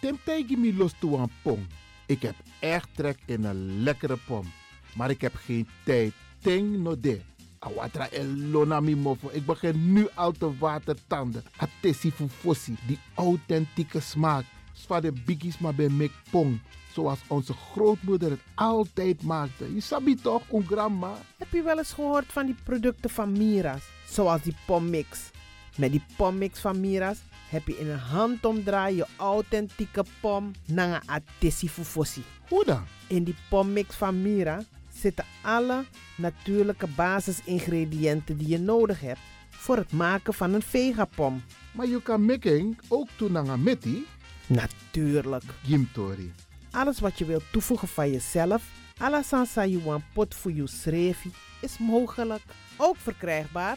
Temtegi mi los toe pom. Ik heb echt trek in een lekkere pom. Maar ik heb geen tijd. Ting no de. Awatra elona mi mofo. Ik begin nu al te watertanden. Atesi fufosi. Die authentieke smaak. Zwa de biggies maar bij mek pom. Zoals onze grootmoeder het altijd maakte. Je sabi toch, een grandma? Heb je wel eens gehoord van die producten van Mira's? Zoals die pommix. Met die pommix van Mira's heb je in een handomdraai je authentieke pom naar een atesi fufosi. Hoe dan? In die pommix van Mira zitten alle natuurlijke basisingrediënten die je nodig hebt voor het maken van een vegapom. Maar je kan making ook toe naar een meti. Natuurlijk. Gimtori. Alles wat je wilt toevoegen van jezelf, alla sansa you want pot voor je srefi, is mogelijk. Ook verkrijgbaar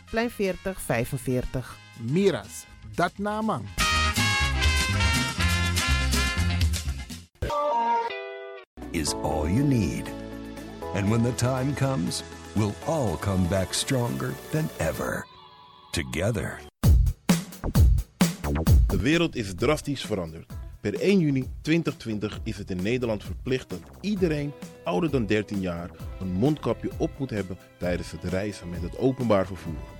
Plein 4045. Miras. Dat naman. is all you need. And when the time comes, we'll all come back stronger than ever. Together. De wereld is drastisch veranderd. Per 1 juni 2020 is het in Nederland verplicht dat iedereen ouder dan 13 jaar een mondkapje op moet hebben tijdens het reizen met het openbaar vervoer.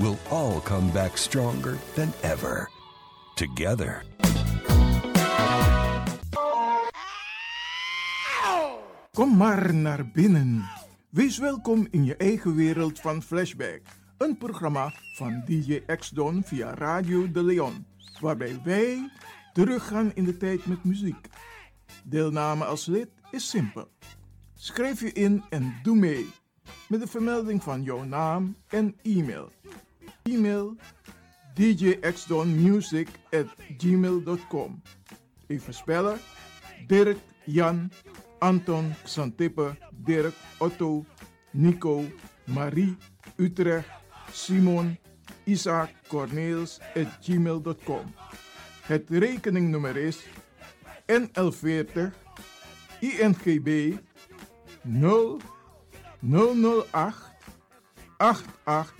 we'll all come back stronger than ever. Together. Kom maar naar binnen. Wees welkom in je eigen wereld van Flashback. Een programma van DJ X-Don via Radio De Leon. Waarbij wij teruggaan in de tijd met muziek. Deelname als lid is simpel. Schrijf je in en doe mee. Met de vermelding van jouw naam en e-mail. E-mail djxdonmusic at gmail.com Even spellen. Dirk, Jan, Anton, Xantippe, Dirk, Otto, Nico, Marie, Utrecht, Simon, Isaac, Corneels at gmail.com. Het rekeningnummer is NL40 INGB 0 008 88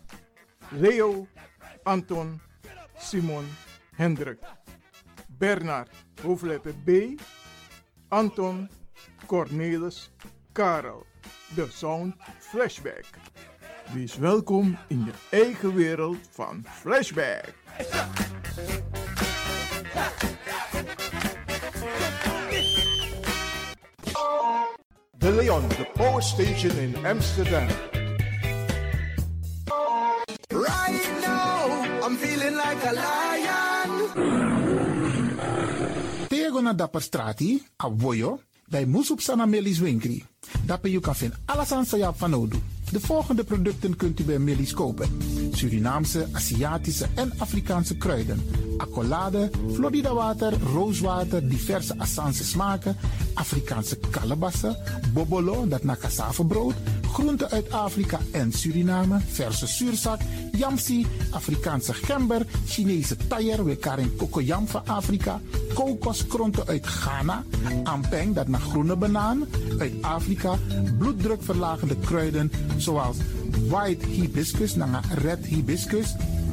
Leo, Anton, Simon, Hendrik, Bernard, hoofdletter B, Anton, Cornelis, Karel. De Sound Flashback. Wees welkom in je eigen wereld van Flashback. De Leon, the power station in Amsterdam. Lion. Tego na dapper strati, a Woyo, bij Moesop Sana Melis Winkri. Dapper you kan vinden alles aan Sayap van Odu. De volgende producten kunt u bij Melis kopen. Surinaamse, Aziatische en Afrikaanse kruiden. Accolade, Florida water, rooswater, diverse Assange smaken, Afrikaanse kalebassen, bobolo, dat na brood, groenten uit Afrika en Suriname, verse zuurzak, yamsi, Afrikaanse gember, Chinese taier, we karing kokoyam van Afrika, kokoskronten uit Ghana, ampeng, dat naar groene banaan, uit Afrika, bloeddrukverlagende kruiden zoals white hibiscus, naar red hibiscus,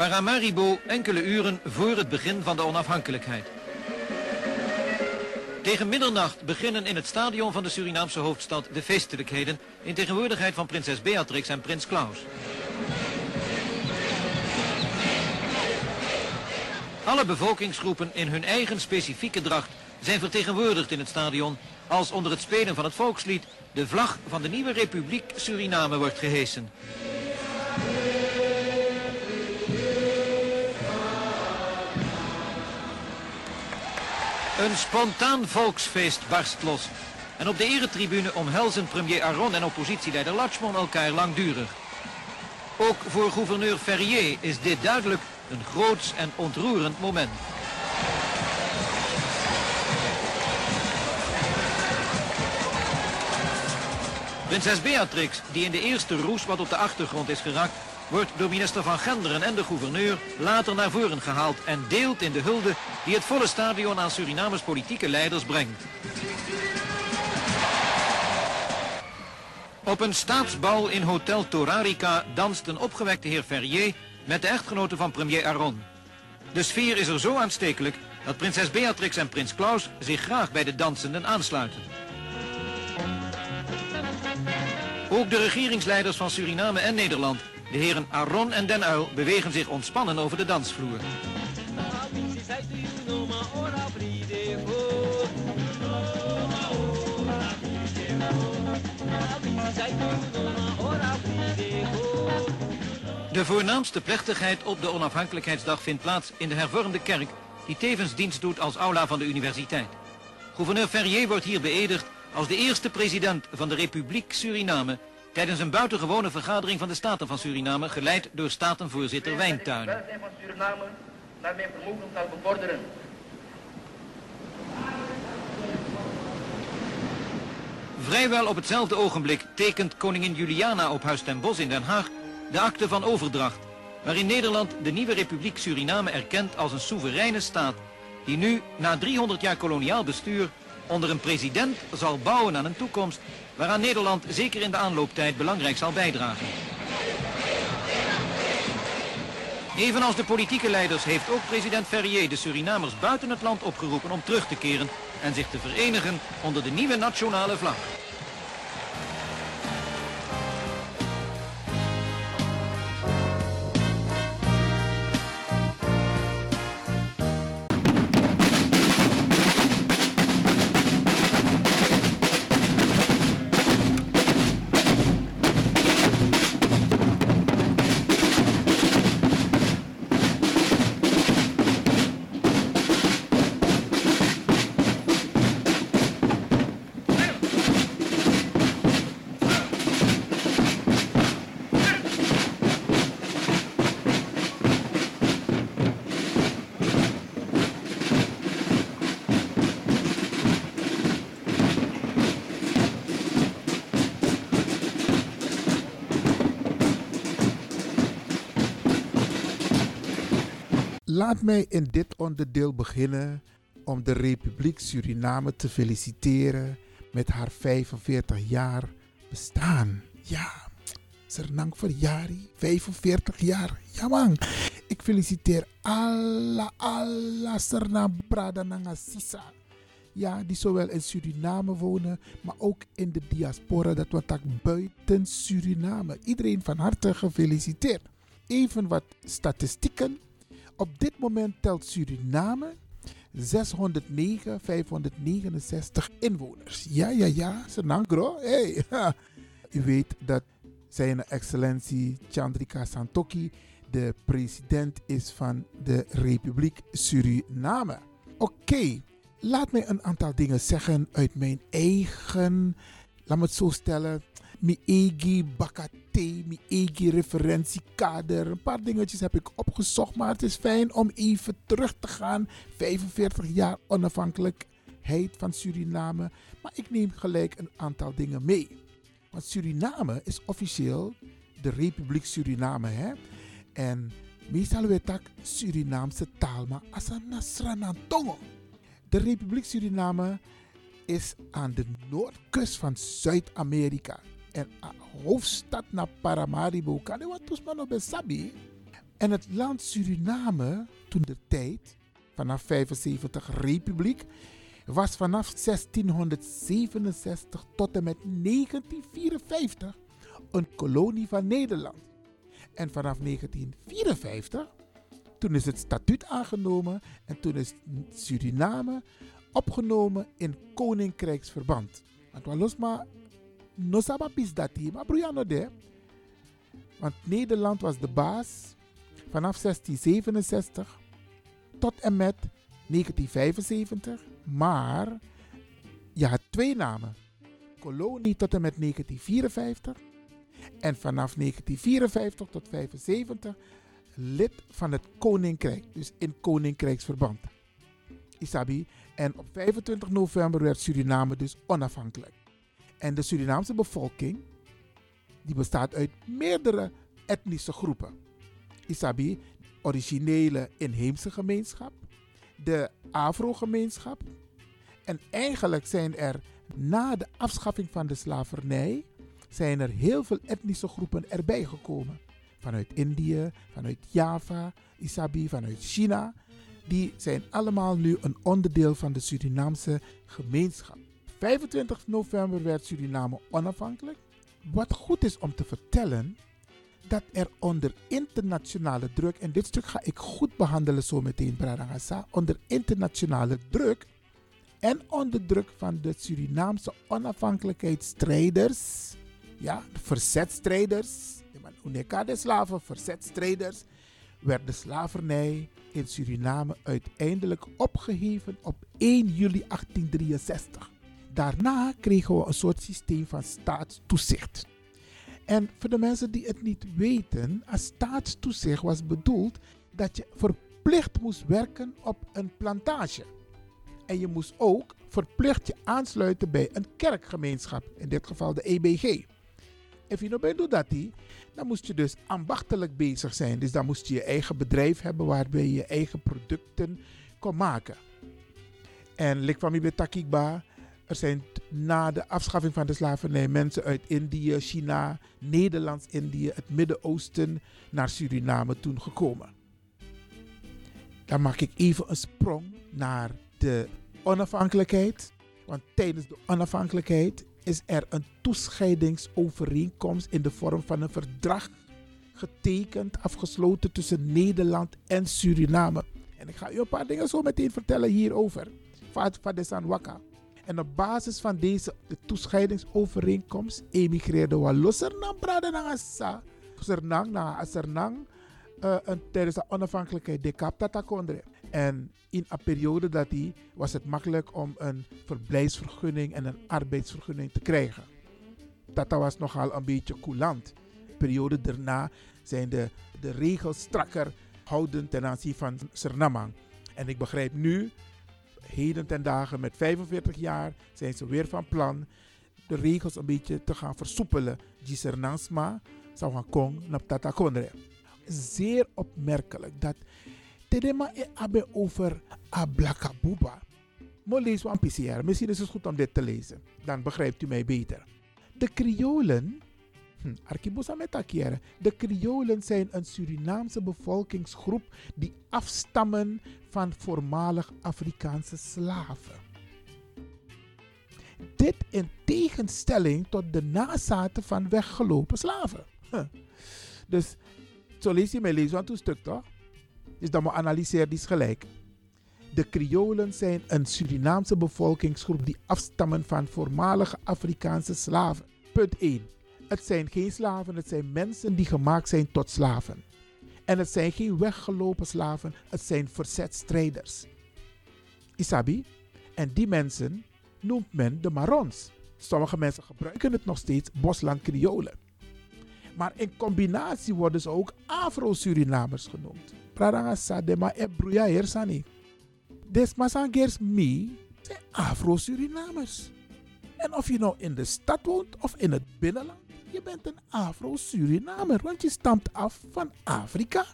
Paramaribo enkele uren voor het begin van de onafhankelijkheid. Tegen middernacht beginnen in het stadion van de Surinaamse hoofdstad de feestelijkheden in tegenwoordigheid van prinses Beatrix en prins Klaus. Alle bevolkingsgroepen in hun eigen specifieke dracht zijn vertegenwoordigd in het stadion als onder het spelen van het volkslied de vlag van de nieuwe republiek Suriname wordt gehesen. Een spontaan volksfeest barst los. En op de eretribune omhelzen premier Aron en oppositieleider Lachmon elkaar langdurig. Ook voor gouverneur Ferrier is dit duidelijk een groots en ontroerend moment. Prinses Beatrix, die in de eerste roes wat op de achtergrond is geraakt, wordt door minister Van Genderen en de gouverneur later naar voren gehaald en deelt in de hulde die het volle stadion aan Surinamers politieke leiders brengt. Op een staatsbal in Hotel Torarica danst een opgewekte heer Ferrier met de echtgenote van premier Aron. De sfeer is er zo aanstekelijk dat prinses Beatrix en prins Klaus zich graag bij de dansenden aansluiten. Ook de regeringsleiders van Suriname en Nederland, de heren Aron en Den Uil, bewegen zich ontspannen over de dansvloer. De voornaamste plechtigheid op de onafhankelijkheidsdag vindt plaats in de hervormde kerk, die tevens dienst doet als aula van de universiteit. Gouverneur Ferrier wordt hier beëdigd als de eerste president van de Republiek Suriname tijdens een buitengewone vergadering van de Staten van Suriname, geleid door Statenvoorzitter Wijntuin. van Suriname naar mijn vermogen zal bevorderen. Vrijwel op hetzelfde ogenblik tekent koningin Juliana op Huis ten Bosch in Den Haag de akte van overdracht, waarin Nederland de nieuwe Republiek Suriname erkent als een soevereine staat, die nu, na 300 jaar koloniaal bestuur, onder een president zal bouwen aan een toekomst waaraan Nederland zeker in de aanlooptijd belangrijk zal bijdragen. Evenals de politieke leiders heeft ook president Ferrier de Surinamers buiten het land opgeroepen om terug te keren en zich te verenigen onder de nieuwe nationale vlag. Laat mij in dit onderdeel beginnen om de Republiek Suriname te feliciteren met haar 45 jaar bestaan. Ja, Sernang verjari, 45 jaar. Ja man, ik feliciteer alla, alla Sernang Brada Nanga Sisa. Ja, die zowel in Suriname wonen, maar ook in de diaspora, dat wat ook buiten Suriname. Iedereen van harte gefeliciteerd. Even wat statistieken. Op dit moment telt Suriname 609, 569 inwoners. Ja, ja, ja, Senangro. Hey. U weet dat zijn excellentie Chandrika Santoki de president is van de Republiek Suriname. Oké, laat mij een aantal dingen zeggen uit mijn eigen, laat me het zo stellen, mijn eigen bakate, mijn eigen referentiekader. Een paar dingetjes heb ik opgezocht, maar het is fijn om even terug te gaan. 45 jaar onafhankelijkheid van Suriname. Maar ik neem gelijk een aantal dingen mee. Want Suriname is officieel de Republiek Suriname. Hè? En meestal weet dat Surinaamse taal, maar als een Nasranantongo. De Republiek Suriname is aan de noordkust van Zuid-Amerika. En hoofdstad naar Paramaribo. Kan wat nog Sabi? En het land Suriname, toen de tijd, vanaf 75 republiek, was vanaf 1667 tot en met 1954 een kolonie van Nederland. En vanaf 1954, toen is het statuut aangenomen en toen is Suriname opgenomen in koninkrijksverband. Want we los maar no sabapis dat maar broeiano de. Want Nederland was de baas vanaf 1667 tot en met 1975. Maar je had twee namen. Kolonie tot en met 1954. En vanaf 1954 tot 75 lid van het Koninkrijk. Dus in Koninkrijksverband. Isabi. En op 25 november werd Suriname dus onafhankelijk. En de Surinaamse bevolking, die bestaat uit meerdere etnische groepen. Isabi, originele inheemse gemeenschap, de Afro-gemeenschap. En eigenlijk zijn er na de afschaffing van de slavernij, zijn er heel veel etnische groepen erbij gekomen. Vanuit Indië, vanuit Java, Isabi, vanuit China. Die zijn allemaal nu een onderdeel van de Surinaamse gemeenschap. 25 november werd Suriname onafhankelijk. Wat goed is om te vertellen, dat er onder internationale druk, en dit stuk ga ik goed behandelen zo meteen, Bradangasa, onder internationale druk en onder druk van de Surinaamse onafhankelijkheidsstrijders, ja, de verzetstrijders, de slaven, verzetstrijders, werd de slavernij in Suriname uiteindelijk opgeheven op 1 juli 1863. Daarna kregen we een soort systeem van staatstoezicht. En voor de mensen die het niet weten, als staatstoezicht was bedoeld dat je verplicht moest werken op een plantage. En je moest ook verplicht je aansluiten bij een kerkgemeenschap, in dit geval de EBG. En je nog doet dat, dan moest je dus ambachtelijk bezig zijn. Dus dan moest je je eigen bedrijf hebben waarbij je je eigen producten kon maken. En lik van mi betakikba, er zijn na de afschaffing van de slavernij mensen uit Indië, China, Nederlands-Indië, het Midden-Oosten naar Suriname toen gekomen. Dan maak ik even een sprong naar de onafhankelijkheid. Want tijdens de onafhankelijkheid is er een toescheidingsovereenkomst in de vorm van een verdrag getekend, afgesloten tussen Nederland en Suriname. En ik ga u een paar dingen zo meteen vertellen hierover. Van de Sanwaka. En op basis van deze de toescheidingsovereenkomst emigreerde Walloser naar Bradenangasa. Sernang naar Sernang uh, tijdens de onafhankelijkheid de Kaptatakondre. En in een periode dat die was het makkelijk om een verblijfsvergunning en een arbeidsvergunning te krijgen. Dat was nogal een beetje coulant. De periode daarna zijn de, de regels strakker houden ten aanzien van Suriname. En ik begrijp nu, heden ten dagen met 45 jaar, zijn ze weer van plan de regels een beetje te gaan versoepelen. Gisernasma zou gaan komen naar Tatakondre. Zeer opmerkelijk dat Tedema e abe over Ablakabuba. Mo lees een PCR. Misschien is het goed om dit te lezen. Dan begrijpt u mij beter. De Kriolen, hm. De Kriolen zijn een Surinaamse bevolkingsgroep die afstammen van voormalig Afrikaanse slaven. Dit in tegenstelling tot de nazaten van weggelopen slaven. Dus, zo lees je mij lezen aan een stuk toch? Dus dan moet analyseer die gelijk. De Kriolen zijn een Surinaamse bevolkingsgroep die afstammen van voormalige Afrikaanse slaven. Punt 1. Het zijn geen slaven, het zijn mensen die gemaakt zijn tot slaven. En het zijn geen weggelopen slaven, het zijn verzetstrijders. Isabi? En die mensen noemt men de Marons. Sommige mensen gebruiken het nog steeds Bosland Kriolen. Maar in combinatie worden ze ook Afro-Surinamers genoemd. Pradanga Sadema e Bruya Hersani. Des Masangers mi zijn Afro-Surinamers. En of je nou in de stad woont of in het binnenland, je bent een Afro-Surinamer, want je stamt af van Afrika.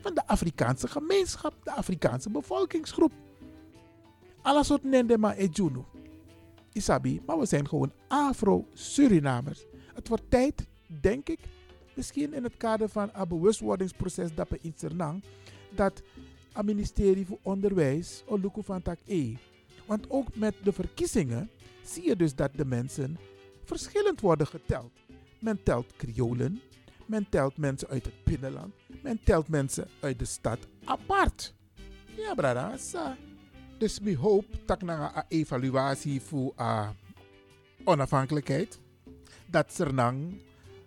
Van de Afrikaanse gemeenschap, de Afrikaanse bevolkingsgroep. Alles wat Nendema e Juno. Isabi, maar we zijn gewoon Afro-Surinamers. Het wordt tijd, denk ik, misschien in het kader van een bewustwordingsproces dat we in Sernang, dat het ministerie voor Onderwijs, Oluku van Tak E. Want ook met de verkiezingen zie je dus dat de mensen verschillend worden geteld. Men telt Kriolen, men telt mensen uit het binnenland, men telt mensen uit de stad apart. Ja, brada. Dus we hoop dat na een evaluatie voor uh, onafhankelijkheid, dat Sernang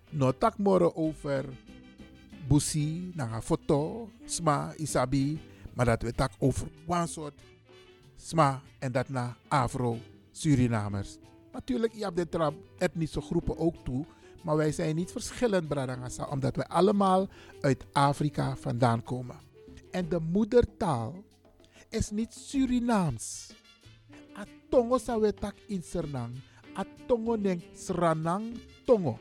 no tak moro over busi, na een foto, sma, isabi, maar dat we tak over one soort sma en dat na Afro-Surinamers. Natuurlijk, je hebt de etnische groepen ook toe, maar wij zijn niet verschillend, Bradangasa, omdat wij allemaal uit Afrika vandaan komen. En de moedertaal is niet Surinaams. A tongo sa we tak in Sernang, a tongo neng Sranang tongo.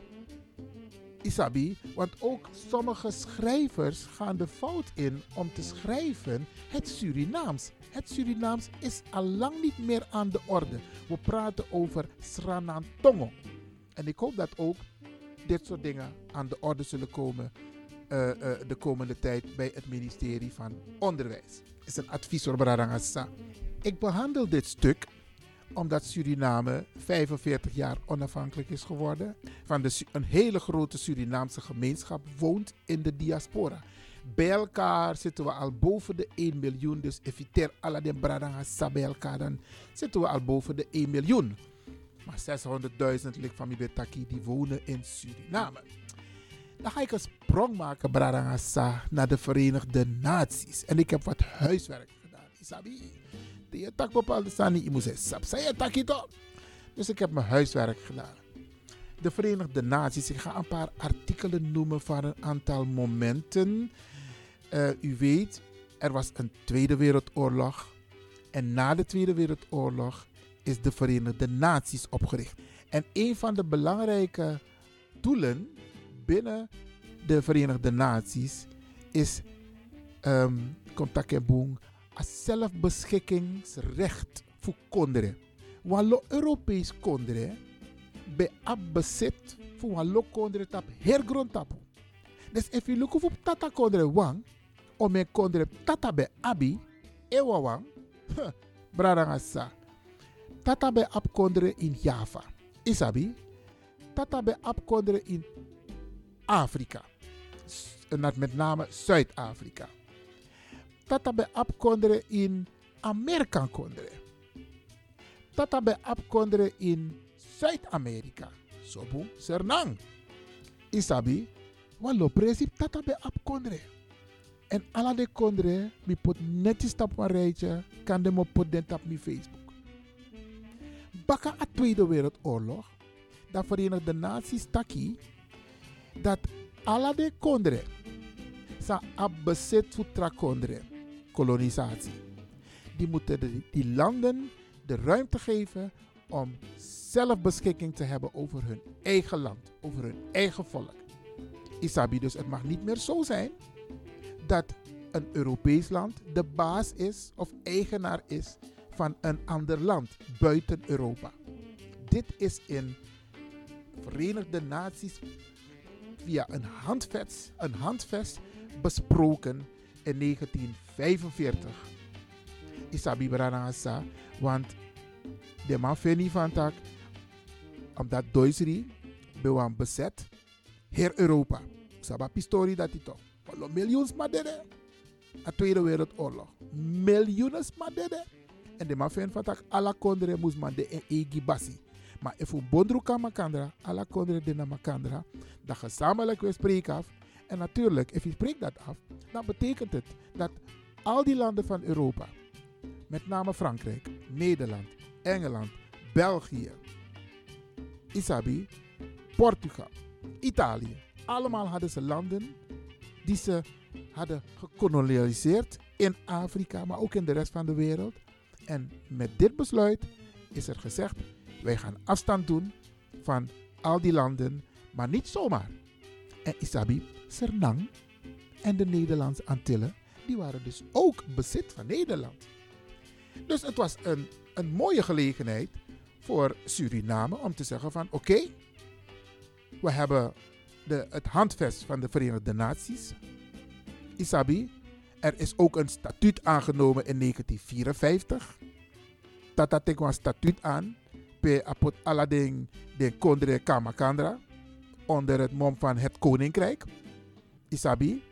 Isabi, want ook sommige schrijvers gaan de fout in om te schrijven het Surinaams. Het Surinaams is al lang niet meer aan de orde. We praten over Sranantongo. En ik hoop dat ook dit soort dingen aan de orde zullen komen uh, uh, de komende tijd bij het ministerie van Onderwijs. Is een advies voor Bradangasa. Ik behandel dit stuk omdat Suriname 45 jaar onafhankelijk is geworden. Van de, een hele grote Surinaamse gemeenschap woont in de diaspora. Bij elkaar zitten we al boven de 1 miljoen. Dus efiter alla den bradangasa bij elkaar, dan zitten we al boven de 1 miljoen. Maar 600.000 ligt van die wonen in Suriname. Dan ga ik een sprong maken, Bradangasa, naar de Verenigde Naties. En ik heb wat huiswerk gedaan. Isabi je tak bepaalde sani, je moet zeggen, Dus ik heb mijn huiswerk gedaan. De Verenigde Naties, ik ga een paar artikelen noemen van een aantal momenten. Uh, u weet, er was een Tweede Wereldoorlog. En na de Tweede Wereldoorlog is de Verenigde Naties opgericht. En een van de belangrijke doelen binnen de Verenigde Naties is um, boeng zelfbeschikkingsrecht voor konderen. Wallo Europees konderen be abbezit voor wallo konderen tap hergrond tapu. Dus if you look op tata konderen wang, om een konderen tata be abi, ewa wang, bradangasa. Tata be ab konderen in Java. Isabi, tata be ab konderen in Afrika. Met name Zuid-Afrika tata be ap kondre in Amerika kondre. Tata be ap kondre in Zuid-Amerika. Sobu Sernang. Isabi, wallo presip tata be. En alla de kondre, mi pot netjes tap een rijtje, kan de mo pot den tap mi Facebook. Baka a Tweede Wereldoorlog, dat Verenigde Naties taki, dat alla de kondre, sa ab bezit futra kondre kolonisatie. Die moeten de, die landen de ruimte geven om zelfbeschikking te hebben over hun eigen land, over hun eigen volk. Isabi, dus het mag niet meer zo zijn dat een Europees land de baas is of eigenaar is van een ander land buiten Europa. Dit is in Verenigde Naties via een handvest, een handvest besproken in 1945. Isabi Branasa, want de man vindt van tak, omdat Duitsland bewan bezet, heer Europa. Saba pistori dat hij toch. Miljoens madede. De Tweede Wereldoorlog. Miljoenen madede. En de man vindt van tak, alla kondre moest man de en egi basi. Maar if een bondru kan makandra, alla kondre de na makandra, dan gezamenlijk we spreken af. En natuurlijk, if je spreekt dat af, dan betekent het dat al die landen van Europa, met name Frankrijk, Nederland, Engeland, België, Isabi, Portugal, Italië, allemaal hadden ze landen die ze hadden gekolonialiseerd in Afrika, maar ook in de rest van de wereld. En met dit besluit is er gezegd, wij gaan afstand doen van al die landen, maar niet zomaar. En Isabi, Sernang en de Nederlandse Antillen, die waren dus ook bezit van Nederland. Dus het was een, een mooie gelegenheid voor Suriname om te zeggen van oké, we hebben de, het handvest van de Verenigde Naties, Isabi. Er is ook een statuut aangenomen in 1954. Dat ik een statuut aan, pe apot alading de Kondre Kamakandra, onder het mom van het Koninkrijk, Isabi.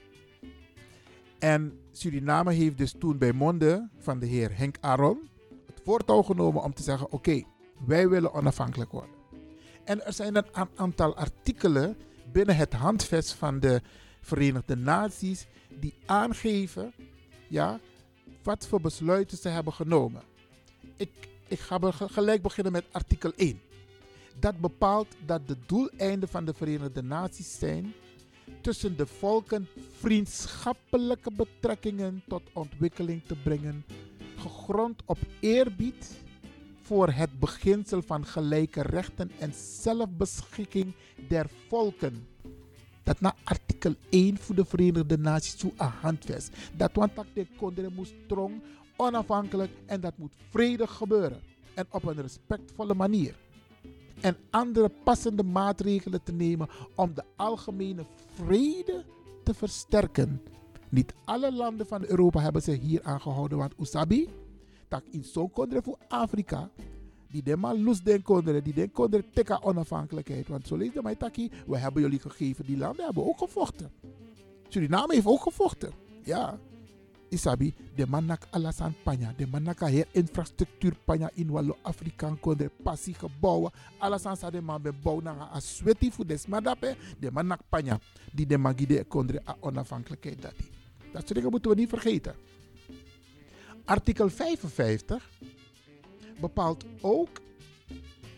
En Suriname heeft dus toen bij monden van de heer Henk Aron het voortouw genomen om te zeggen: oké, wij willen onafhankelijk worden. En er zijn een aantal artikelen binnen het handvest van de Verenigde Naties die aangeven ja, wat voor besluiten ze hebben genomen. Ik, ik ga gelijk beginnen met artikel 1. Dat bepaalt dat de doeleinden van de Verenigde Naties zijn tussen de volken vriendschappelijke betrekkingen tot ontwikkeling te brengen, gegrond op eerbied voor het beginsel van gelijke rechten en zelfbeschikking der volken. Dat na artikel 1 voor de Verenigde Naties toe een handvest. Dat want dat de kondre moest strong, onafhankelijk en dat moet vredig gebeuren. En op een respectvolle manier. En andere passende maatregelen te nemen om de algemene vrede te versterken. Niet alle landen van Europa hebben zich hier aangehouden, want Usabi, tak in zo'n kondre voor Afrika, die de man los den kondre, die den kondre teka onafhankelijkheid. Want zo lees de mij taki, we hebben jullie gegeven, die landen hebben ook gevochten. Suriname heeft ook gevochten. Ja. Isabi, de manak alasan panya, de manaka her infrastructuur panya in wallo Afrikaan kondre passie gebouwen. Alasan sa de man be bouw na a sweti fu des madape, de manak panya, die de magide kondre a onafhankelijkheid dat Dat soort dingen moeten we niet vergeten. Artikel 55 bepaalt ook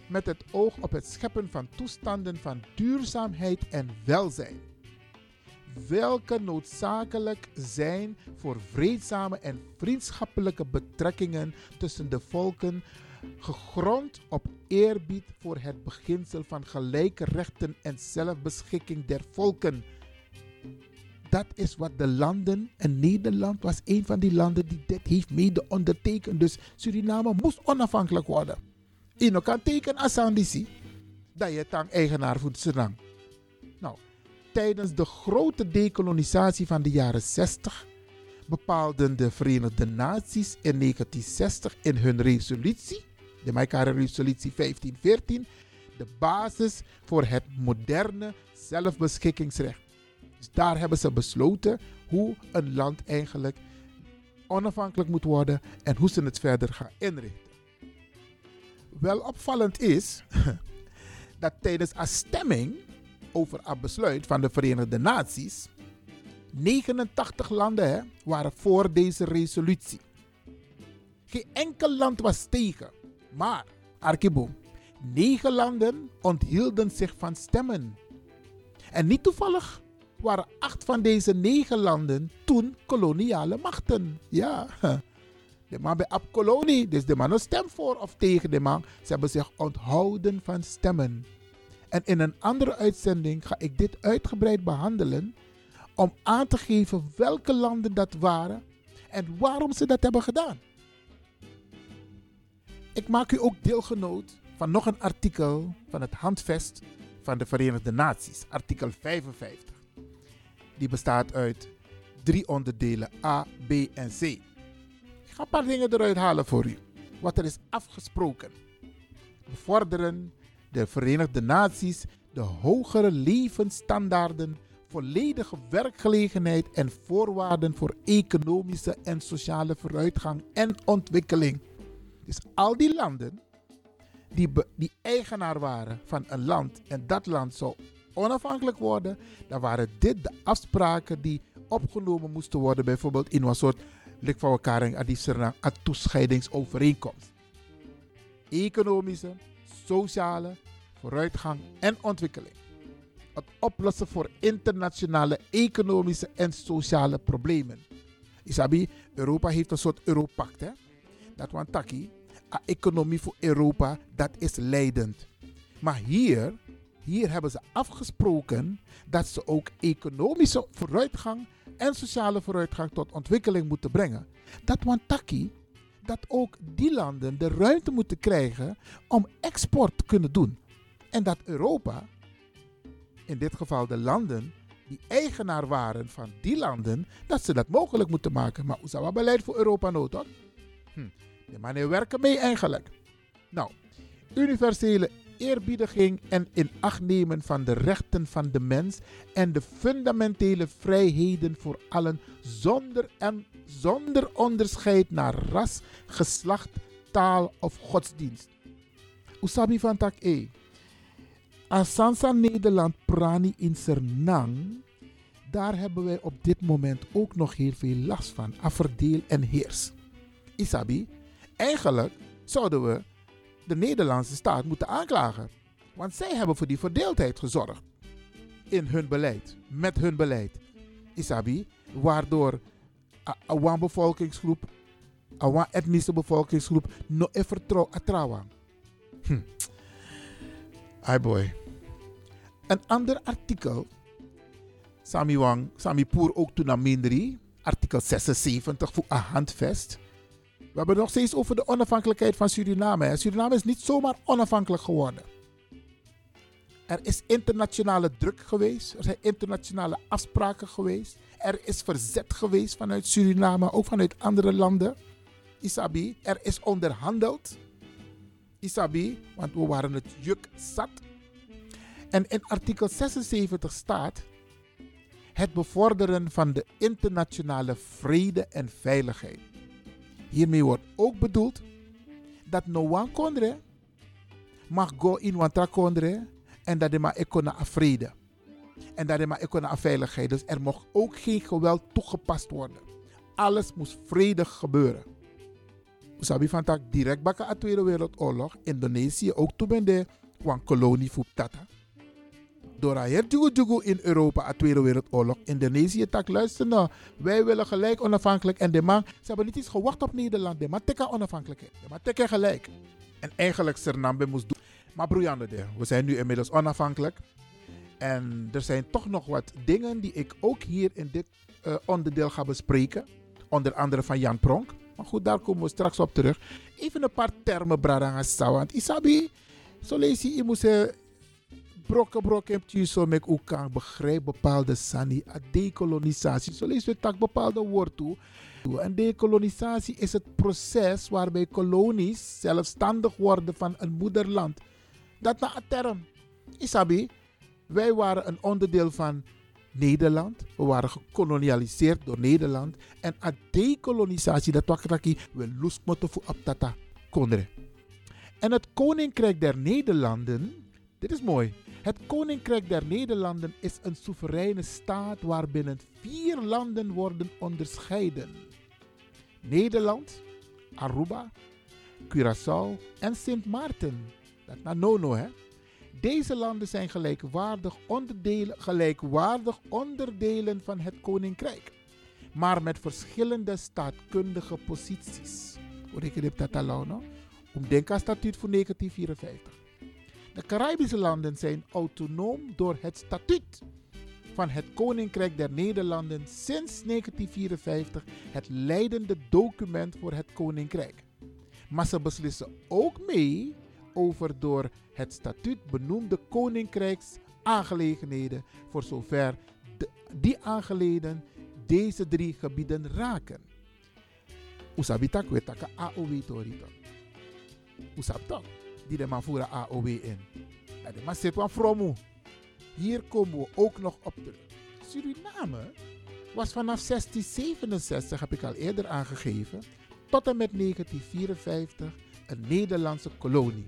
met het oog op het scheppen van toestanden van duurzaamheid en welzijn. Welke noodzakelijk zijn voor vreedzame en vriendschappelijke betrekkingen tussen de volken, gegrond op eerbied voor het beginsel van gelijke rechten en zelfbeschikking der volken dat is wat de landen, en Nederland was een van die landen die dit heeft mede ondertekend. Dus Suriname moest onafhankelijk worden. Je kan tekenen als Sandisi, dat je dan eigenaar voelt Suriname. Nou, tijdens de grote dekolonisatie van de jaren 60 bepaalden de Verenigde Naties in 1960 in hun resolutie, de Maikare resolutie 1514, de basis voor het moderne zelfbeschikkingsrecht. Dus daar hebben ze besloten hoe een land eigenlijk onafhankelijk moet worden en hoe ze het verder gaan inrichten. Wel opvallend is dat tijdens een stemming over een besluit van de Verenigde Naties 89 landen waren voor deze resolutie. Geen enkel land was tegen, maar Arkibo, negen landen onthielden zich van stemmen. En niet toevallig waren acht van deze negen landen toen koloniale machten. Ja, de man bij kolonie, dus de man stem voor of tegen de man. Ze hebben zich onthouden van stemmen. En in een andere uitzending ga ik dit uitgebreid behandelen, om aan te geven welke landen dat waren en waarom ze dat hebben gedaan. Ik maak u ook deelgenoot van nog een artikel van het handvest van de Verenigde Naties, artikel 55. Die bestaat uit drie onderdelen A, B en C. Ik ga een paar dingen eruit halen voor u. Wat er is afgesproken. Bevorderen de Verenigde Naties de hogere levensstandaarden, volledige werkgelegenheid en voorwaarden voor economische en sociale vooruitgang en ontwikkeling. Dus al die landen die, die eigenaar waren van een land en dat land zou onafhankelijk worden, dan waren dit de afspraken die opgenomen moesten worden, bijvoorbeeld in een soort lik van elkaar en die toescheidingsovereenkomst. Economische, sociale vooruitgang en ontwikkeling. Het oplossen voor internationale economische en sociale problemen. Isabi, Europa heeft een soort Europact. Hè? Dat want taki, a economie voor Europa, dat is leidend. Maar hier, hier hebben ze afgesproken dat ze ook economische vooruitgang en sociale vooruitgang tot ontwikkeling moeten brengen. Dat want taki, dat ook die landen de ruimte moeten krijgen om export te kunnen doen. En dat Europa, in dit geval de landen die eigenaar waren van die landen, dat ze dat mogelijk moeten maken. Maar hoe wat beleid voor Europa nodig? Hm. De mannen werken mee eigenlijk. Nou, universele eerbiediging en nemen van de rechten van de mens en de fundamentele vrijheden voor allen zonder, en, zonder onderscheid naar ras, geslacht, taal of godsdienst. Usabi van tak e. Asansa Nederland Prani in Sernang, daar hebben wij op dit moment ook nog heel veel last van. Afverdeel en heers. Isabi, eigenlijk zouden we de Nederlandse staat moeten aanklagen. Want zij hebben voor die verdeeldheid gezorgd. In hun beleid, met hun beleid. Isabi, waardoor een bevolkingsgroep, een etnische bevolkingsgroep, no vertrouwen. Hm. Hi boy. Een ander artikel, Sami Wang, Sami Poer ook toen naar artikel 76 voor een handvest. We hebben nog steeds over de onafhankelijkheid van Suriname. Suriname is niet zomaar onafhankelijk geworden. Er is internationale druk geweest. Er zijn internationale afspraken geweest. Er is verzet geweest vanuit Suriname, ook vanuit andere landen. Isabi, er is onderhandeld. Isabi, want we waren het juk zat en in artikel 76 staat het bevorderen van de internationale vrede en veiligheid. Hiermee wordt ook bedoeld dat no one kondre mag go in wantra kondre en dat er maar ekona vrede. En dat er maar ekona veiligheid. Dus er mocht ook geen geweld toegepast worden. Alles moest vredig gebeuren. Sabi van direct bakken de Tweede Wereldoorlog. Indonesië ook toen ben de kolonie door haar jugu in Europa a Tweede Wereldoorlog. Indonesië tak luister nou, wij willen gelijk onafhankelijk. En de man, ze hebben niet eens gewacht op Nederland. De man teka onafhankelijkheid. De man gelijk. En eigenlijk Sernambe moest doen. Maar broeiande, we zijn nu inmiddels onafhankelijk. En er zijn toch nog wat dingen die ik ook hier in dit uh, onderdeel ga bespreken. Onder andere van Jan Pronk. Maar goed, daar komen we straks op terug. Even een paar termen, Bradanga Want Isabi, zo lees je, je moet brokken brokken heb je zo met elkaar begrijp bepaalde sani a dekolonisatie. Zo lees we tak bepaalde woord toe. En dekolonisatie is het proces waarbij kolonies zelfstandig worden van een moederland. Dat na een term. Isabi, wij waren een onderdeel van Nederland. We waren gekolonialiseerd door Nederland. En a dekolonisatie, dat wakraki, we lusmoto voor aptata kondre. En het Koninkrijk der Nederlanden, dit is mooi. Het Koninkrijk der Nederlanden is een soevereine staat waarbinnen vier landen worden onderscheiden: Nederland, Aruba, Curaçao en Sint Maarten. Dat is Nono, hè? Deze landen zijn gelijkwaardig onderdelen, gelijkwaardig onderdelen van het Koninkrijk, maar met verschillende staatkundige posities. Hoe ik dat al, statuut voor 1954. De Caribische landen zijn autonoom door het statuut van het Koninkrijk der Nederlanden sinds 1954 het leidende document voor het Koninkrijk. Maar ze beslissen ook mee over door het statuut benoemde koninkrijksaangelegenheden voor zover die aangeleden deze drie gebieden raken. Usabitak wetaka AOW torito. Usabtak, die de AOW in. En de van fromu. Hier komen we ook nog op terug. Suriname was vanaf 1667, heb ik al eerder aangegeven, tot en met 1954 een Nederlandse kolonie.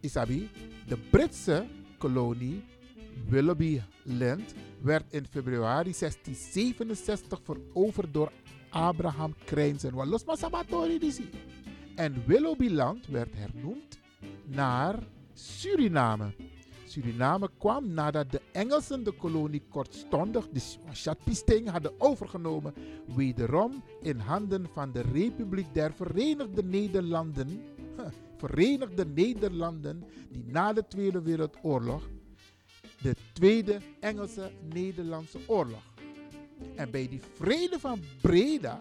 Isabi, de Britse kolonie Willoughby Land werd in februari 1667 veroverd door Abraham Krijnsen. Los maar sabatori disi. En Willoughby Land werd hernoemd naar Suriname. Suriname kwam nadat de Engelsen de kolonie kortstondig, de Chatpisting, hadden overgenomen, wederom in handen van de Republiek der Verenigde Nederlanden. Verenigde Nederlanden, die na de Tweede Wereldoorlog de Tweede Engelse-Nederlandse Oorlog. En bij die vrede van Breda,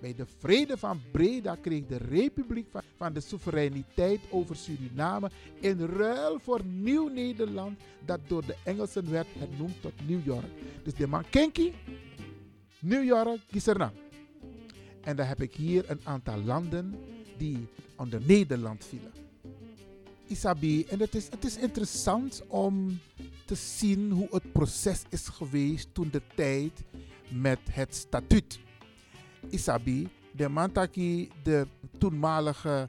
bij de vrede van Breda kreeg de Republiek van, de soevereiniteit over Suriname in ruil voor Nieuw-Nederland, dat door de Engelsen werd hernoemd tot New York. Dus de man Kenki, New York, Gisernang. En dan heb ik hier een aantal landen die onder Nederland vielen. Isabi, en het is, het is interessant om te zien hoe het proces is geweest toen de tijd met het statuut. Isabi, de Mantaki, de toenmalige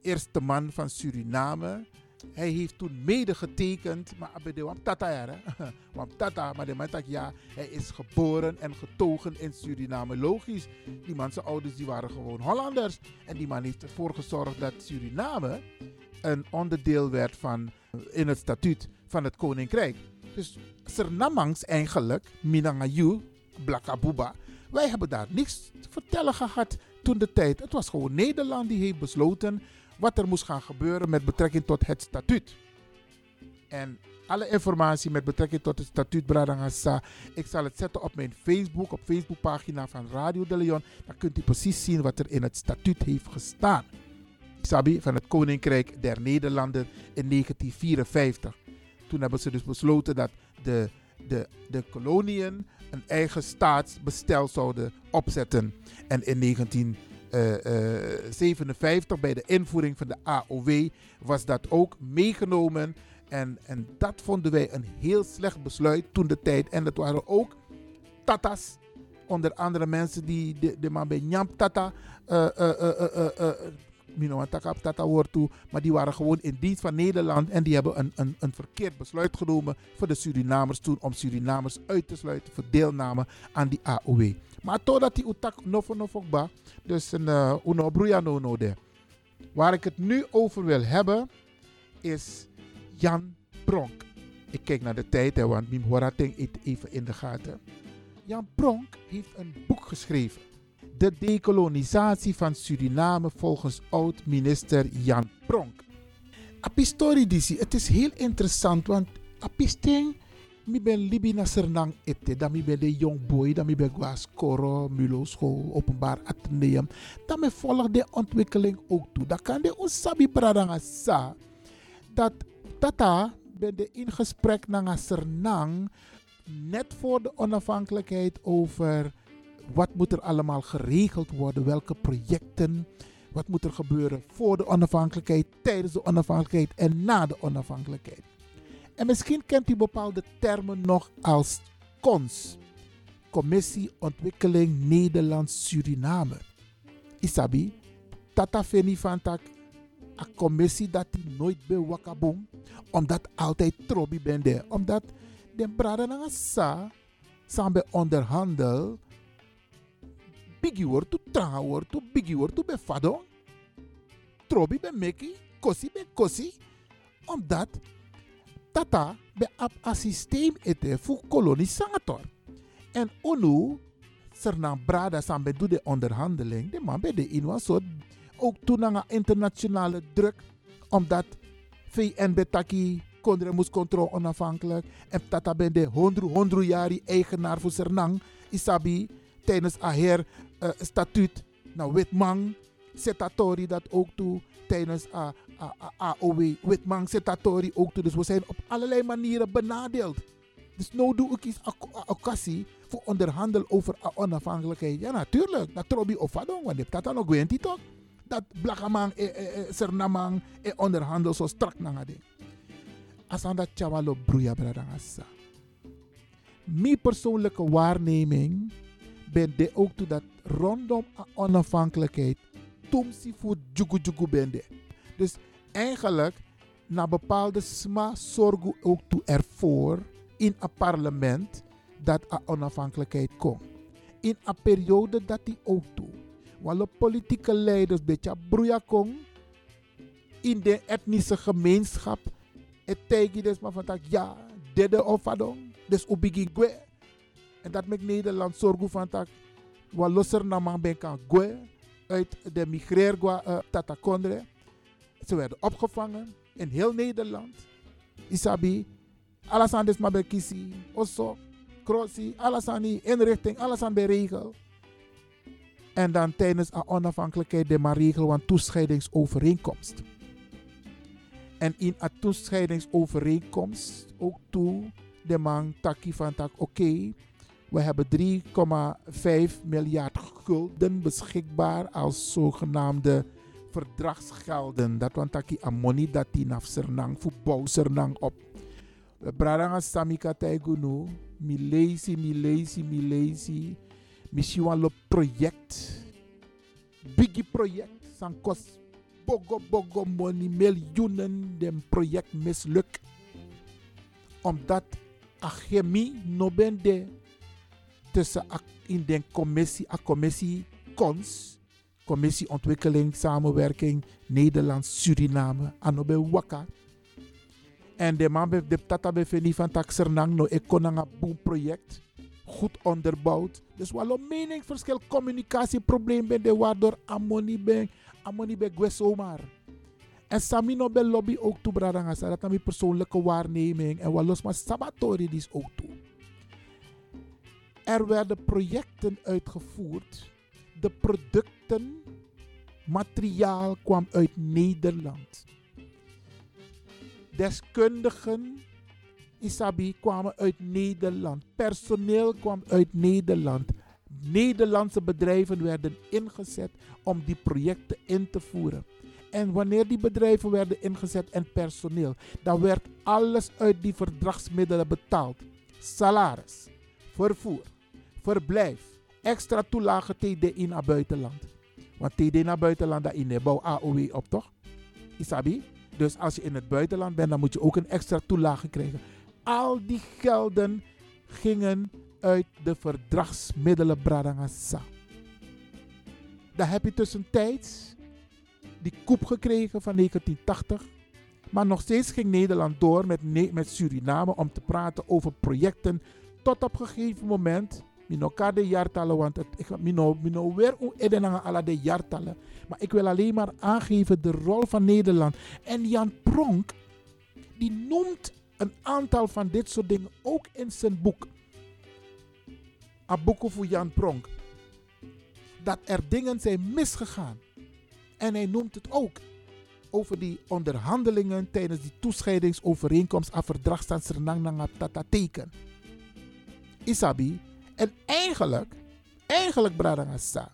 eerste man van Suriname, hij heeft toen mede getekend, maar de wam tata wam tata, maar de man ja, hij is geboren en getogen in Suriname. Logisch, die man ouders die waren gewoon Hollanders en die man heeft ervoor gezorgd dat Suriname een onderdeel werd van in het statuut van het koninkrijk. Dus Sernamangs eigenlijk, Minangayu, Blakabuba, wij hebben daar niks te vertellen gehad toen de tijd. Het was gewoon Nederland die heeft besloten wat er moest gaan gebeuren met betrekking tot het statuut. En alle informatie met betrekking tot het statuut Bradangasa, ik zal het zetten op mijn Facebook, op Facebookpagina van Radio de Leon. Dan kunt u precies zien wat er in het statuut heeft gestaan. Sabi van het Koninkrijk der Nederlanden in 1954. Toen hebben ze dus besloten dat de, de, de koloniën een eigen staatsbestel zouden opzetten. En in 1957, bij de invoering van de AOW, was dat ook meegenomen. En, en dat vonden wij een heel slecht besluit toen de tijd. En dat waren ook tatas onder andere mensen die de, de man bij Nyam Tata uh, Maar die waren gewoon in dienst van Nederland. En die hebben een, een, een verkeerd besluit genomen voor de Surinamers toen. Om Surinamers uit te sluiten voor deelname aan die AOW. Maar totdat die utak nofo nofokba. Dus een uh, uno no no de. Waar ik het nu over wil hebben is Jan Pronk. Ik kijk naar de tijd, hè, want Mim Horating even in de gaten. Jan Pronk heeft een boek geschreven de dekolonisatie van Suriname volgens oud-minister Jan Pronk. Apistori disi, het is heel interessant, want apisting, mi ben libi na sernang ete, dan mi ben de young boy, dan mi ben gwas koro, mulo school, openbaar ateneum, dan volg de ontwikkeling ook toe. Dan kan de onsabi pradanga sa, dat tata ben de in gesprek na sernang, net voor de onafhankelijkheid over wat moet er allemaal geregeld worden? Welke projecten? Wat moet er gebeuren voor de onafhankelijkheid, tijdens de onafhankelijkheid en na de onafhankelijkheid? En misschien kent u bepaalde termen nog als CONS. Commissie Ontwikkeling Nederland-Suriname. Isabi, tata feni van tak, a commissie dat die nooit bij wakaboom, omdat altijd trobi bende, omdat de aan sa, samen onderhandel, bigi wortu tranga wortu bigi wortu be fado trobi be meki kosi be kosi omdat tata be ap a systeem ete fu kolonisator en onu sernan brada san be do de onderhandeling de man be de in was soort ook toen internationale druk omdat VN betaki Kondre moest controle onafhankelijk. En Tata ben de hondru hondru eigenaar voor Sernang. Isabi tijdens Aher uh, statuut. Nou, Witmang, Setatori dat ook toe. Tijdens uh, uh, AOW, Witmang, Setatori ook toe. Dus we zijn op allerlei manieren benadeeld. Dus nou doe ik iets occasie voor onderhandel over onafhankelijkheid. Ja, natuurlijk. Dat trobi of vadong, want dat dan ook weet toch? Dat blagamang, eh, eh, eh, sernamang, eh, onderhandel zo strak na ding. Asan dat chawalo broeia bradangasa. Mijn persoonlijke waarneming ben de ook toe dat rondom onafhankelijkheid tumsi voor jugu jugu bende. Dus eigenlijk na bepaalde sma zorgen ook toe ervoor in een parlement dat a onafhankelijkheid komt. In een periode dat die ook toe. Walle politieke leiders beetje broeia kon in de etnische gemeenschap. Het tegen dus maar van ja, dede of adon. Dus ubigi. En dat met Nederland zorgen van dat wat losser na man ben kan gwe uit de migreer uh, Tata Kondre. Ze werden opgevangen in heel Nederland. Isabi, alles aan osso, crossi, alles aan die inrichting, alles aan de regel. En dan tijdens een onafhankelijkheid de regel van toescheidingsovereenkomst. En in een toescheidingsovereenkomst ook toe de man taki van tak oké, we hebben 3,5 miljard gulden beschikbaar als zogenaamde verdragsgelden. Dat want taki amoni dat die naf sernang voetbal sernang op. Bradanga samika taigunu, mi lazy, mi lazy, mi lazy. Misschien lo project, biggie project, san kost bogo bogo money, miljoenen, dem project mislukt. Omdat agemi no ben de tussen in de commissie, a commissie KONS, Commissie Ontwikkeling Samenwerking Nederland-Suriname, anobe waka. En de man de tata beveni van taxernang no ekonanga boom project. Goed onderbouwd. Dus wel een meningsverschil, communicatieprobleem ben de waardoor amoni ben, amoni ben zomaar. En Samino ben lobby ook toe bradanga. Dat is mijn persoonlijke waarneming. En wat los maar sabatori is ook toe. Er werden projecten uitgevoerd. De producten, materiaal kwam uit Nederland. Deskundigen, Isabi, kwamen uit Nederland. Personeel kwam uit Nederland. Nederlandse bedrijven werden ingezet om die projecten in te voeren. En wanneer die bedrijven werden ingezet en personeel, dan werd alles uit die verdragsmiddelen betaald. Salaris, vervoer, verblijf, extra toelage TD naar buitenland. Want TD naar buitenland, dat in bouw AOW op toch? Isabi? Dus als je in het buitenland bent, dan moet je ook een extra toelage krijgen. Al die gelden gingen uit de verdragsmiddelen Bradangasa. Dan heb je tussentijds die koep gekregen van 1980. Maar nog steeds ging Nederland door met, met Suriname om te praten over projecten. Tot op een gegeven moment Mino de jaartallen, want het, ik mino, mino weer edenanga ala de jaartallen. Maar ik wil alleen maar aangeven de rol van Nederland. En Jan Pronk, die noemt een aantal van dit soort dingen ook in zijn boek. Abuko voor Jan Pronk. Dat er dingen zijn misgegaan. En hij noemt het ook over die onderhandelingen tijdens die toescheidingsovereenkomst aan Sernang Tata teken. Isabi, en eigenlijk, eigenlijk Bradangasa,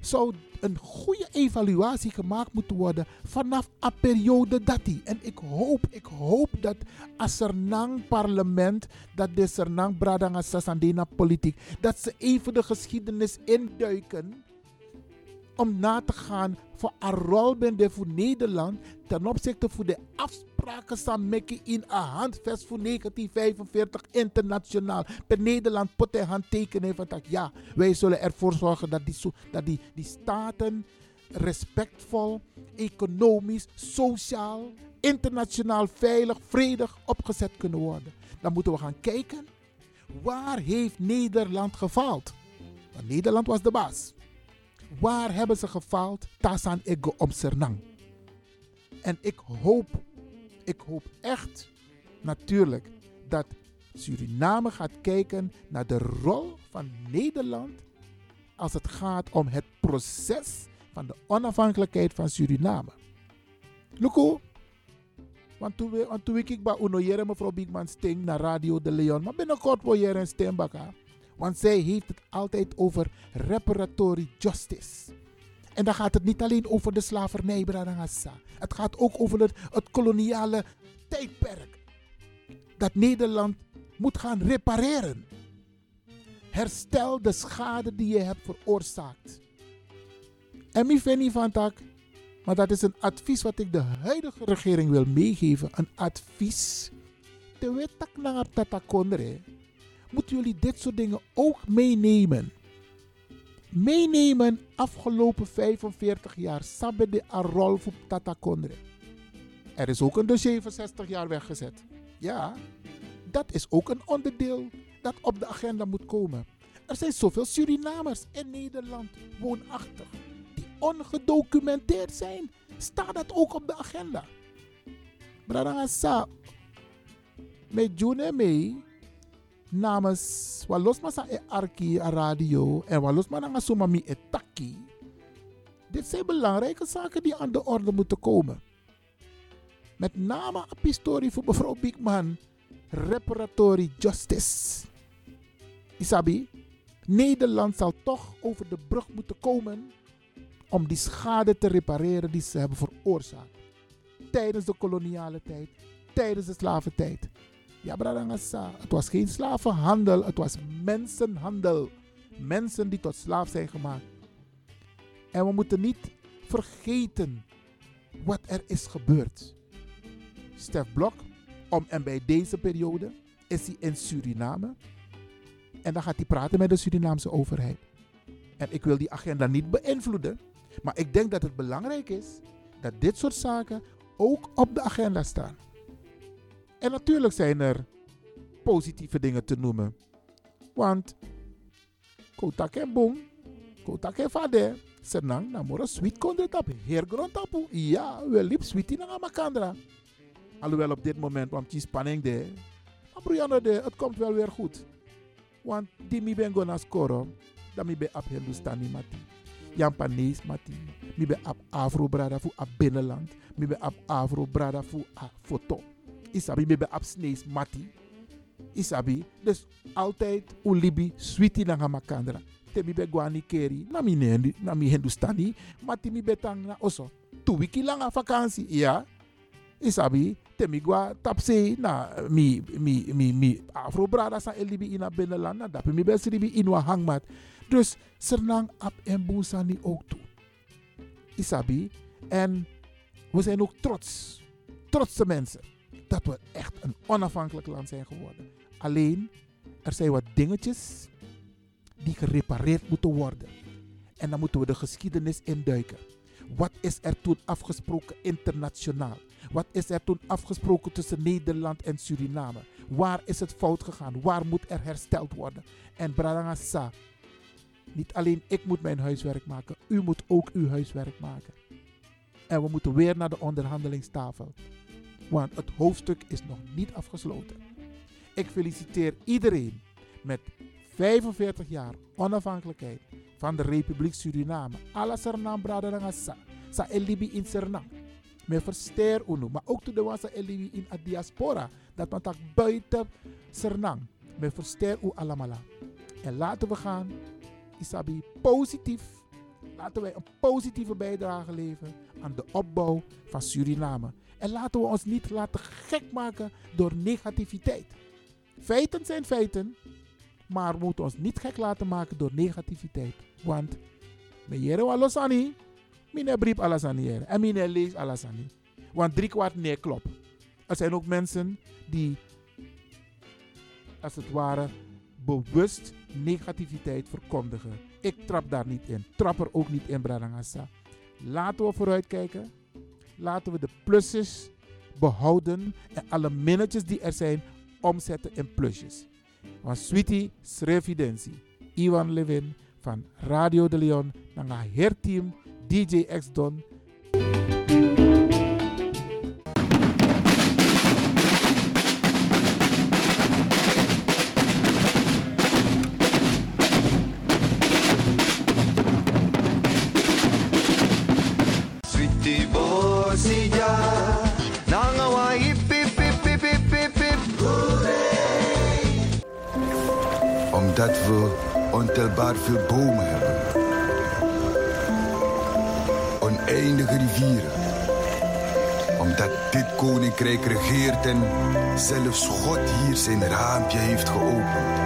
zou een goede evaluatie gemaakt moeten worden vanaf een periode dat die. En ik hoop, ik hoop dat als Sernang parlement, dat de Sernang Bradangasa Sandena politiek, dat ze even de geschiedenis induiken om na te gaan voor een rol binnen voor Nederland ten opzichte van de afspraken samen in een handvest voor 1945 internationaal. Per Nederland pot hij handtekenen van dat ja, wij zullen ervoor zorgen dat die, dat die, die staten respectvol, economisch, sociaal, internationaal veilig, vredig opgezet kunnen worden. Dan moeten we gaan kijken, waar heeft Nederland gefaald? Want Nederland was de baas. Waar hebben ze gefaald? Tasan ego om Sernang. En ik hoop, ik hoop echt natuurlijk dat Suriname gaat kijken naar de rol van Nederland als het gaat om het proces van de onafhankelijkheid van Suriname. Luko, want toen, we, want toen ik bij Uno mevrouw Biekman Sting naar Radio de Leon, maar binnenkort wil Jere Steenbaka. Want zij heeft het altijd over reparatory justice. En dan gaat het niet alleen over de slavernij, Bradangassa. Het gaat ook over het, het koloniale tijdperk. Dat Nederland moet gaan repareren. Herstel de schade die je hebt veroorzaakt. En mi van tak, maar dat is een advies wat ik de huidige regering wil meegeven. Een advies. De wet tak na tatakondre. Moeten jullie dit soort dingen ook meenemen? Meenemen afgelopen 45 jaar. Sabbe de Arol voor tatakondre. Er is ook een dossier van 60 jaar weggezet. Ja, dat is ook een onderdeel dat op de agenda moet komen. Er zijn zoveel Surinamers in Nederland woonachtig die ongedocumenteerd zijn. Staat dat ook op de agenda? Bradangasa, met June mee namens walos masa e arki radio en walos mananga sumami e taki. Dit zijn belangrijke zaken die aan de orde moeten komen. Met name een pistorie voor mevrouw Biekman reparatory justice. Isabi, Nederland zal toch over de brug moeten komen om die schade te repareren die ze hebben veroorzaakt. Tijdens de koloniale tijd, tijdens de slaventijd. Ja, Bradangasa, het was geen slavenhandel, het was mensenhandel. Mensen die tot slaaf zijn gemaakt. En we moeten niet vergeten wat er is gebeurd. Stef Blok om en bij deze periode is hij in Suriname. En dan gaat hij praten met de Surinaamse overheid. En ik wil die agenda niet beïnvloeden. Maar ik denk dat het belangrijk is dat dit soort zaken ook op de agenda staan. En natuurlijk zijn er positieve dingen te noemen. Want Kotak en Boom, Kotak en Fade, Senang, Namora, Sweet Kondre Heer Grond Tapu. Ja, we liep Sweetie na Makandra. Alhoewel op dit moment, want die spanning de. Maar de, het komt wel weer goed. Want die mi ben gonna scoren, dan mi ben op Hindustani mati. Jan mati. Mi ben Afro brada voor a binnenland. Mi ben op Afro brada voor a foto. Isabi mi ben op Snees mati. Isabi, dus altijd ulibi sweetie na makandra. Te mi ben guani keri, na mi, nendi, na mi Hindustani, mati mi betang na oso. Two wiki lang a vakantie, ja. Isabi, temigwa tapse na mi mi mi mi afro brada sa elibi ina binnenland na dape mi best ribi inwa hangmat. Dus sernang ap en boesani ook. Isabi en we zijn ook trots, trotse mensen dat we echt een onafhankelijk land zijn geworden. Alleen er zijn wat dingetjes die gerepareerd moeten worden. En dan moeten we de geschiedenis induiken. Wat is er toen afgesproken internationaal? Wat is er toen afgesproken tussen Nederland en Suriname? Waar is het fout gegaan? Waar moet er hersteld worden? En Bradangasa, niet alleen ik moet mijn huiswerk maken, u moet ook uw huiswerk maken. En we moeten weer naar de onderhandelingstafel. Want het hoofdstuk is nog niet afgesloten. Ik feliciteer iedereen met 45 jaar onafhankelijkheid van de Republiek Suriname. Alla Sernam Bradangasa. Sa elibi in Sernam me verster unu. Maar ook toen de was elibi in a diaspora. Dat man tak buiten Sernang. Me verster u alamala. En laten we gaan. Isabi positief. Laten wij een positieve bijdrage leveren aan de opbouw van Suriname. En laten we ons niet laten gek maken door negativiteit. Feiten zijn feiten. Maar we moeten ons niet gek laten maken door negativiteit. Want, me jere wa losani, Mine brief alasani en mine lees alasani. Want drie kwart nee klopt. Er zijn ook mensen die, als het ware, bewust negativiteit verkondigen. Ik trap daar niet in. Trap er ook niet in, Bradangasa. Laten we vooruitkijken. Laten we de plusjes behouden en alle minnetjes die er zijn omzetten in plusjes. Want Sweetie, Srevidentie. Iwan Levin van Radio de Leon, naar het team DJ X Don. Koninkrijk regeert en zelfs God hier zijn raampje heeft geopend.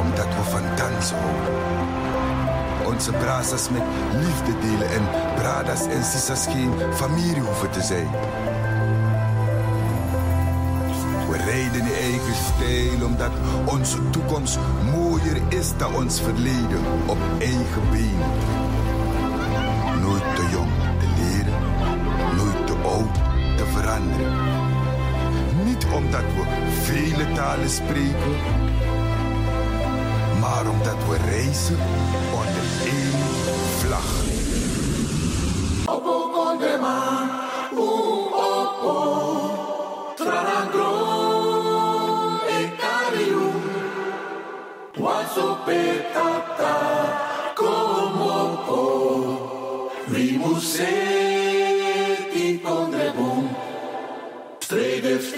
Omdat we van dansen houden. Onze brazas met liefde delen en bradas en sisas geen familie hoeven te zijn. We rijden in eigen stijl omdat onze toekomst mooier is dan ons verleden op eigen benen. Te veranderen. Niet omdat we vele talen spreken, maar omdat we reizen onder één vlag. Opo kondema, u opo,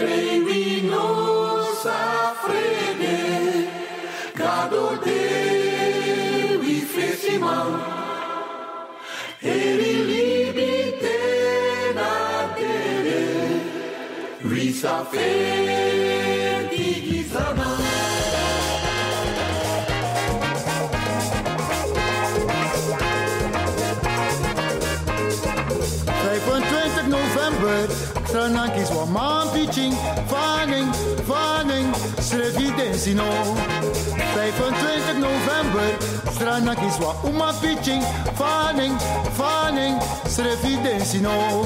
Trăiuinos afrede, gado de vi fresima, eri libite na dere, visa fede. Stranakis wa man pitching, fanning, fanning, srevidensino. 25 november, Stranakis wa uma pitching, fanning, fanning, srevidensino.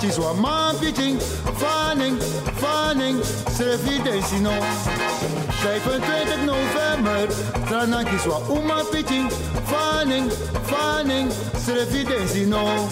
Grammatjes wa man pitching, fanning, fanning, servidensino. 25 november, tranakjes wa uma pitching, fanning, fanning, servidensino.